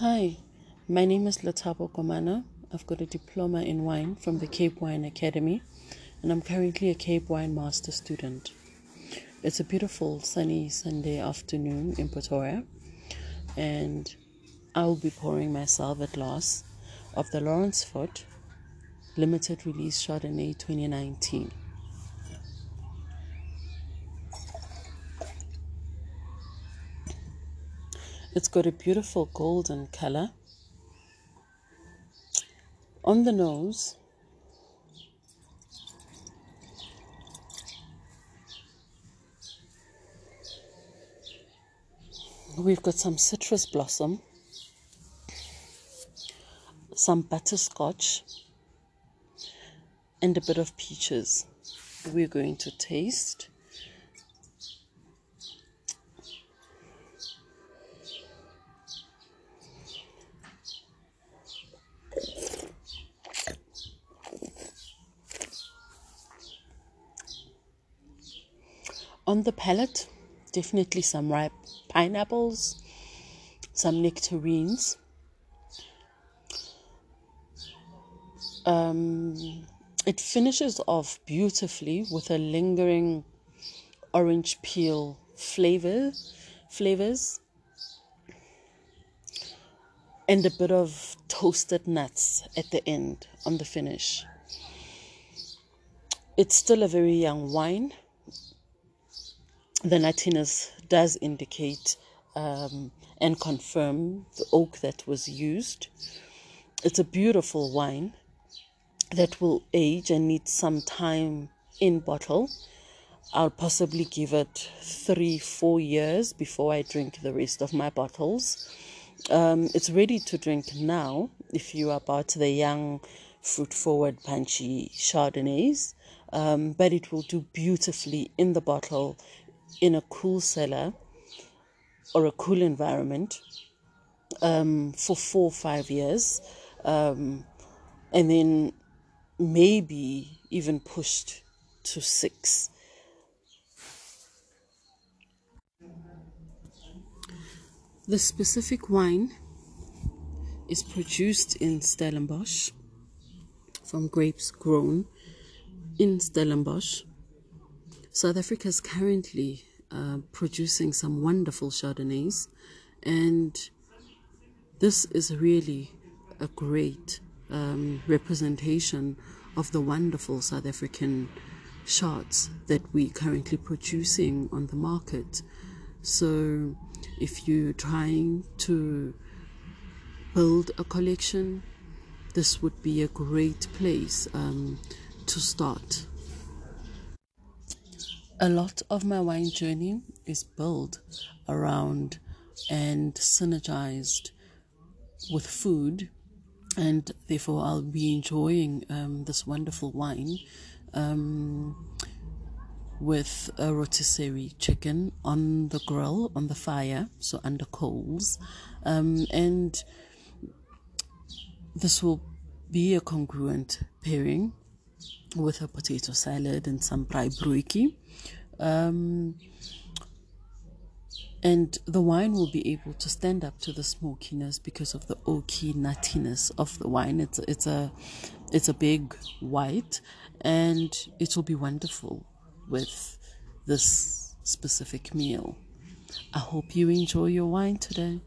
Hi, my name is Latabo Komana. I've got a diploma in wine from the Cape Wine Academy, and I'm currently a Cape Wine Master student. It's a beautiful sunny Sunday afternoon in Pretoria, and I'll be pouring myself a glass of the Lourensford limited release Chardonnay 2019. It's got a beautiful golden color. On the nose, we've got some citrus blossom, some butterscotch, and a bit of peaches. We're going to taste. On the palate, definitely some ripe pineapples, some nectarines. Um, it finishes off beautifully with a lingering orange peel flavor, flavors, and a bit of toasted nuts at the end on the finish. It's still a very young wine the nuttiness does indicate um, and confirm the oak that was used. It's a beautiful wine that will age and need some time in bottle. I'll possibly give it three, four years before I drink the rest of my bottles. Um, it's ready to drink now if you are about the young, fruit forward, punchy Chardonnays. Um, but it will do beautifully in the bottle in a cool cellar or a cool environment um, for four or five years, um, and then maybe even pushed to six. The specific wine is produced in Stellenbosch from grapes grown in Stellenbosch South Africa is currently uh, producing some wonderful Chardonnays, and this is really a great um, representation of the wonderful South African charts that we're currently producing on the market. So, if you're trying to build a collection, this would be a great place um, to start. A lot of my wine journey is built around and synergized with food, and therefore I'll be enjoying um, this wonderful wine um, with a rotisserie chicken on the grill, on the fire, so under coals, um, and this will be a congruent pairing with a potato salad and some braaibroodjie. Um, and the wine will be able to stand up to the smokiness because of the oaky nuttiness of the wine. It's it's a it's a big white, and it will be wonderful with this specific meal. I hope you enjoy your wine today.